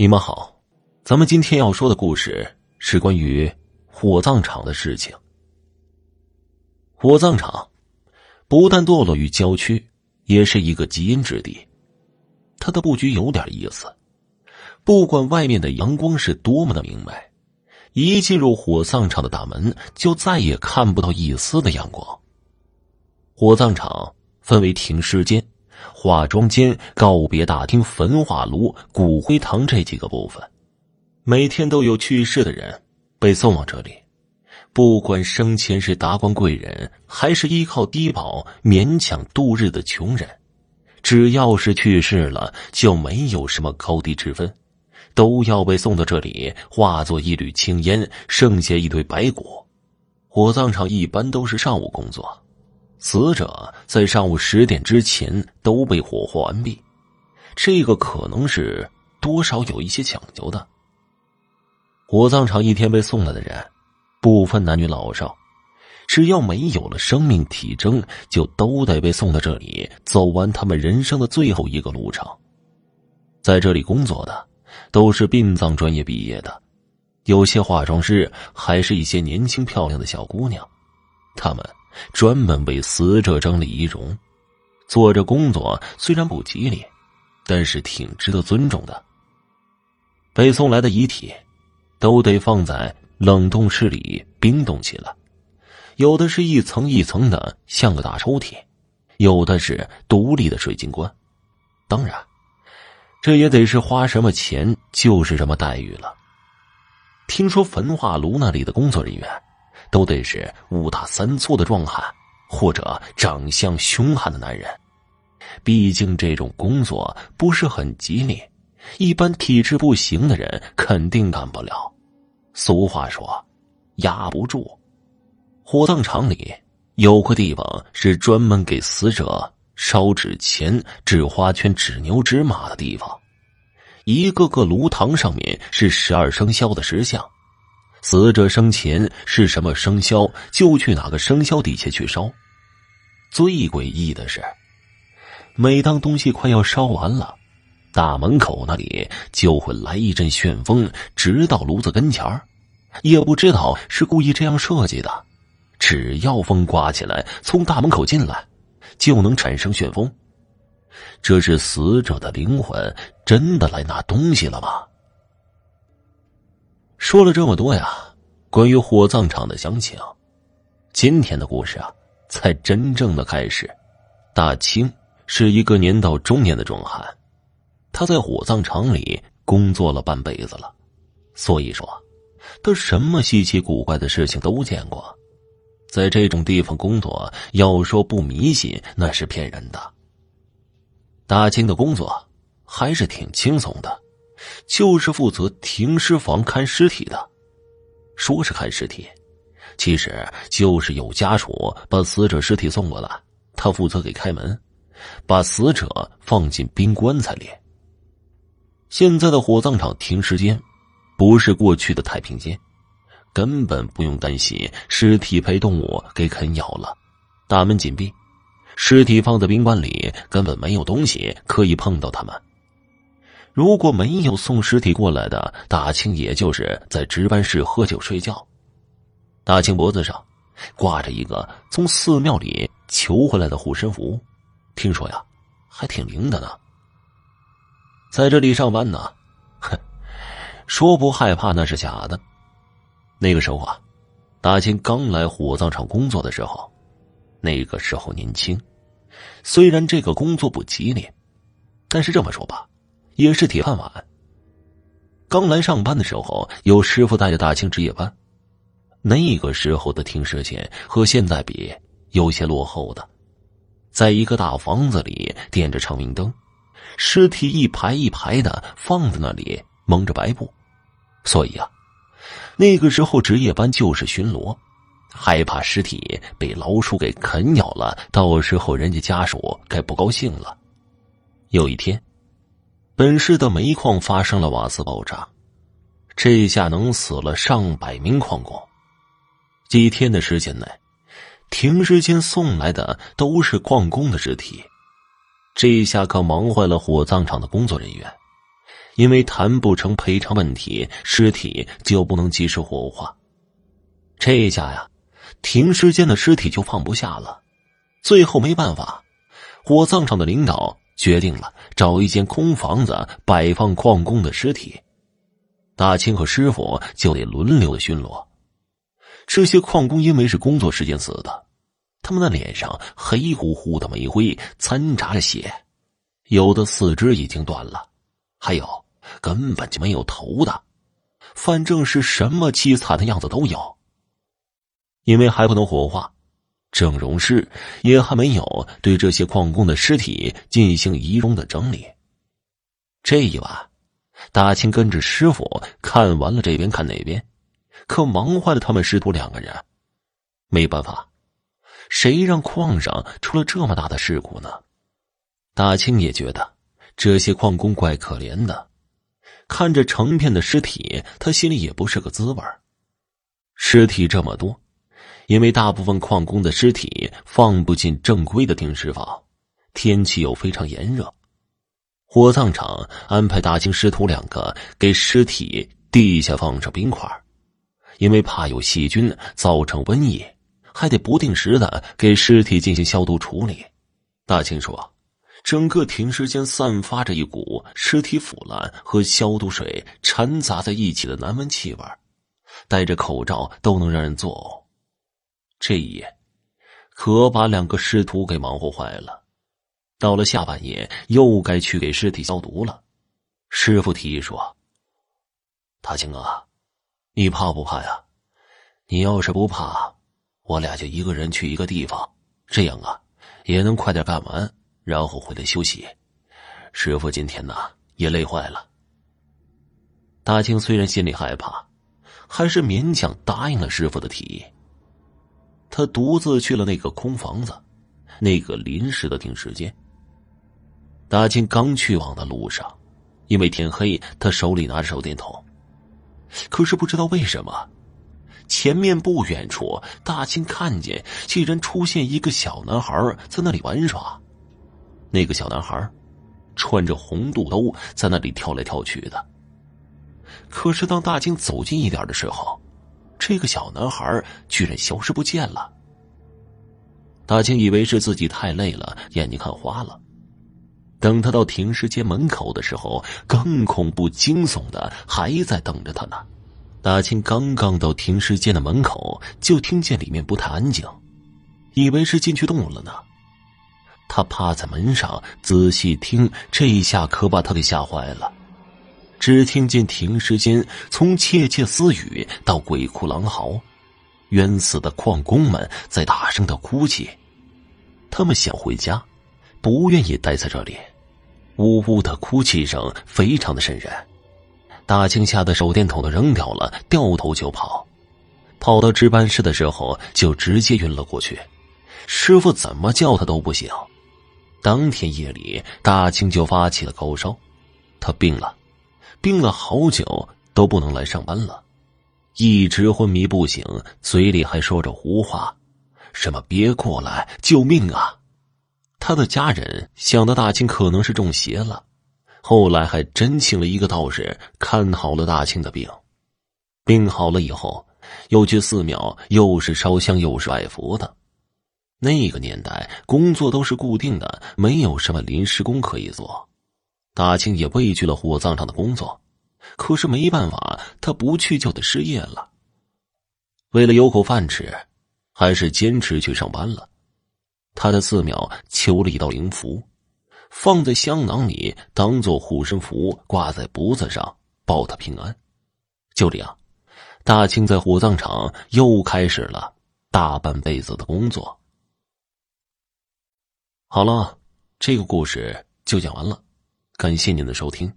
你们好，咱们今天要说的故事是关于火葬场的事情。火葬场不但堕落于郊区，也是一个极阴之地。它的布局有点意思，不管外面的阳光是多么的明媚，一进入火葬场的大门，就再也看不到一丝的阳光。火葬场分为停尸间。化妆间、告别大厅、焚化炉、骨灰堂这几个部分，每天都有去世的人被送往这里。不管生前是达官贵人，还是依靠低保勉强度日的穷人，只要是去世了，就没有什么高低之分，都要被送到这里，化作一缕青烟，剩下一堆白骨。火葬场一般都是上午工作。死者在上午十点之前都被火化完毕，这个可能是多少有一些讲究的。火葬场一天被送来的人，不分男女老少，只要没有了生命体征，就都得被送到这里，走完他们人生的最后一个路程。在这里工作的都是殡葬专业毕业的，有些化妆师还是一些年轻漂亮的小姑娘，他们。专门为死者整理仪容，做这工作虽然不吉利，但是挺值得尊重的。被送来的遗体，都得放在冷冻室里冰冻起来，有的是一层一层的，像个大抽屉；有的是独立的水晶棺。当然，这也得是花什么钱就是什么待遇了。听说焚化炉那里的工作人员。都得是五大三粗的壮汉，或者长相凶悍的男人。毕竟这种工作不是很吉利，一般体质不行的人肯定干不了。俗话说，压不住。火葬场里有个地方是专门给死者烧纸钱、纸花圈、纸牛、纸马的地方，一个个炉膛上面是十二生肖的石像。死者生前是什么生肖，就去哪个生肖底下去烧。最诡异的是，每当东西快要烧完了，大门口那里就会来一阵旋风，直到炉子跟前儿。也不知道是故意这样设计的，只要风刮起来，从大门口进来，就能产生旋风。这是死者的灵魂真的来拿东西了吗？说了这么多呀，关于火葬场的详情，今天的故事啊，才真正的开始。大清是一个年到中年的壮汉，他在火葬场里工作了半辈子了，所以说，他什么稀奇古怪的事情都见过。在这种地方工作，要说不迷信那是骗人的。大清的工作还是挺轻松的。就是负责停尸房看尸体的，说是看尸体，其实就是有家属把死者尸体送过来，他负责给开门，把死者放进冰棺材里。现在的火葬场停尸间，不是过去的太平间，根本不用担心尸体被动物给啃咬了，大门紧闭，尸体放在冰棺里，根本没有东西可以碰到他们。如果没有送尸体过来的，大清也就是在值班室喝酒睡觉。大清脖子上挂着一个从寺庙里求回来的护身符，听说呀，还挺灵的呢。在这里上班呢，哼，说不害怕那是假的。那个时候啊，大清刚来火葬场工作的时候，那个时候年轻，虽然这个工作不吉利，但是这么说吧。也是铁饭碗。刚来上班的时候，有师傅带着大清值夜班。那个时候的停尸间和现在比有些落后的，在一个大房子里点着长明灯，尸体一排一排的放在那里，蒙着白布。所以啊，那个时候值夜班就是巡逻，害怕尸体被老鼠给啃咬了，到时候人家家属该不高兴了。有一天。本市的煤矿发生了瓦斯爆炸，这一下能死了上百名矿工。几天的时间内，停尸间送来的都是矿工的尸体，这一下可忙坏了火葬场的工作人员。因为谈不成赔偿问题，尸体就不能及时火化。这一下呀，停尸间的尸体就放不下了。最后没办法，火葬场的领导决定了找一间空房子摆放矿工的尸体。大清和师傅就得轮流的巡逻。这些矿工因为是工作时间死的，他们的脸上黑乎乎的煤灰掺杂着血，有的四肢已经断了，还有根本就没有头的，反正是什么凄惨的样子都有。因为还不能火化，整容师也还没有对这些矿工的尸体进行仪容的整理。这一晚。大清跟着师傅看完了这边看那边，可忙坏了他们师徒两个人。没办法，谁让矿上出了这么大的事故呢？大清也觉得这些矿工怪可怜的，看着成片的尸体，他心里也不是个滋味尸体这么多，因为大部分矿工的尸体放不进正规的停尸房，天气又非常炎热。火葬场安排大清师徒两个给尸体地下放上冰块，因为怕有细菌造成瘟疫，还得不定时的给尸体进行消毒处理。大清说：“整个停尸间散发着一股尸体腐烂和消毒水掺杂在一起的难闻气味，戴着口罩都能让人作呕。”这一夜，可把两个师徒给忙活坏了。到了下半夜，又该去给尸体消毒了。师傅提议说：“大清啊，你怕不怕呀？你要是不怕，我俩就一个人去一个地方，这样啊，也能快点干完，然后回来休息。师傅今天呢，也累坏了。”大清虽然心里害怕，还是勉强答应了师傅的提议。他独自去了那个空房子，那个临时的停尸间。大清刚去往的路上，因为天黑，他手里拿着手电筒。可是不知道为什么，前面不远处，大清看见竟然出现一个小男孩在那里玩耍。那个小男孩穿着红肚兜，在那里跳来跳去的。可是当大清走近一点的时候，这个小男孩居然消失不见了。大清以为是自己太累了，眼睛看花了。等他到停尸间门口的时候，更恐怖惊悚的还在等着他呢。大清刚刚到停尸间的门口，就听见里面不太安静，以为是进去动了呢。他趴在门上仔细听，这一下可把他给吓坏了。只听见停尸间从窃窃私语到鬼哭狼嚎，冤死的矿工们在大声的哭泣，他们想回家。不愿意待在这里，呜呜的哭泣声非常的瘆人。大清吓得手电筒都扔掉了，掉头就跑。跑到值班室的时候，就直接晕了过去。师傅怎么叫他都不醒。当天夜里，大清就发起了高烧，他病了，病了好久都不能来上班了，一直昏迷不醒，嘴里还说着胡话，什么“别过来，救命啊”。他的家人想到大清可能是中邪了，后来还真请了一个道士看好了大清的病。病好了以后，又去寺庙，又是烧香又是拜佛的。那个年代工作都是固定的，没有什么临时工可以做。大清也畏惧了火葬场的工作，可是没办法，他不去就得失业了。为了有口饭吃，还是坚持去上班了。他的寺庙求了一道灵符，放在香囊里当做护身符，挂在脖子上保他平安。就这样，大清在火葬场又开始了大半辈子的工作。好了，这个故事就讲完了，感谢您的收听。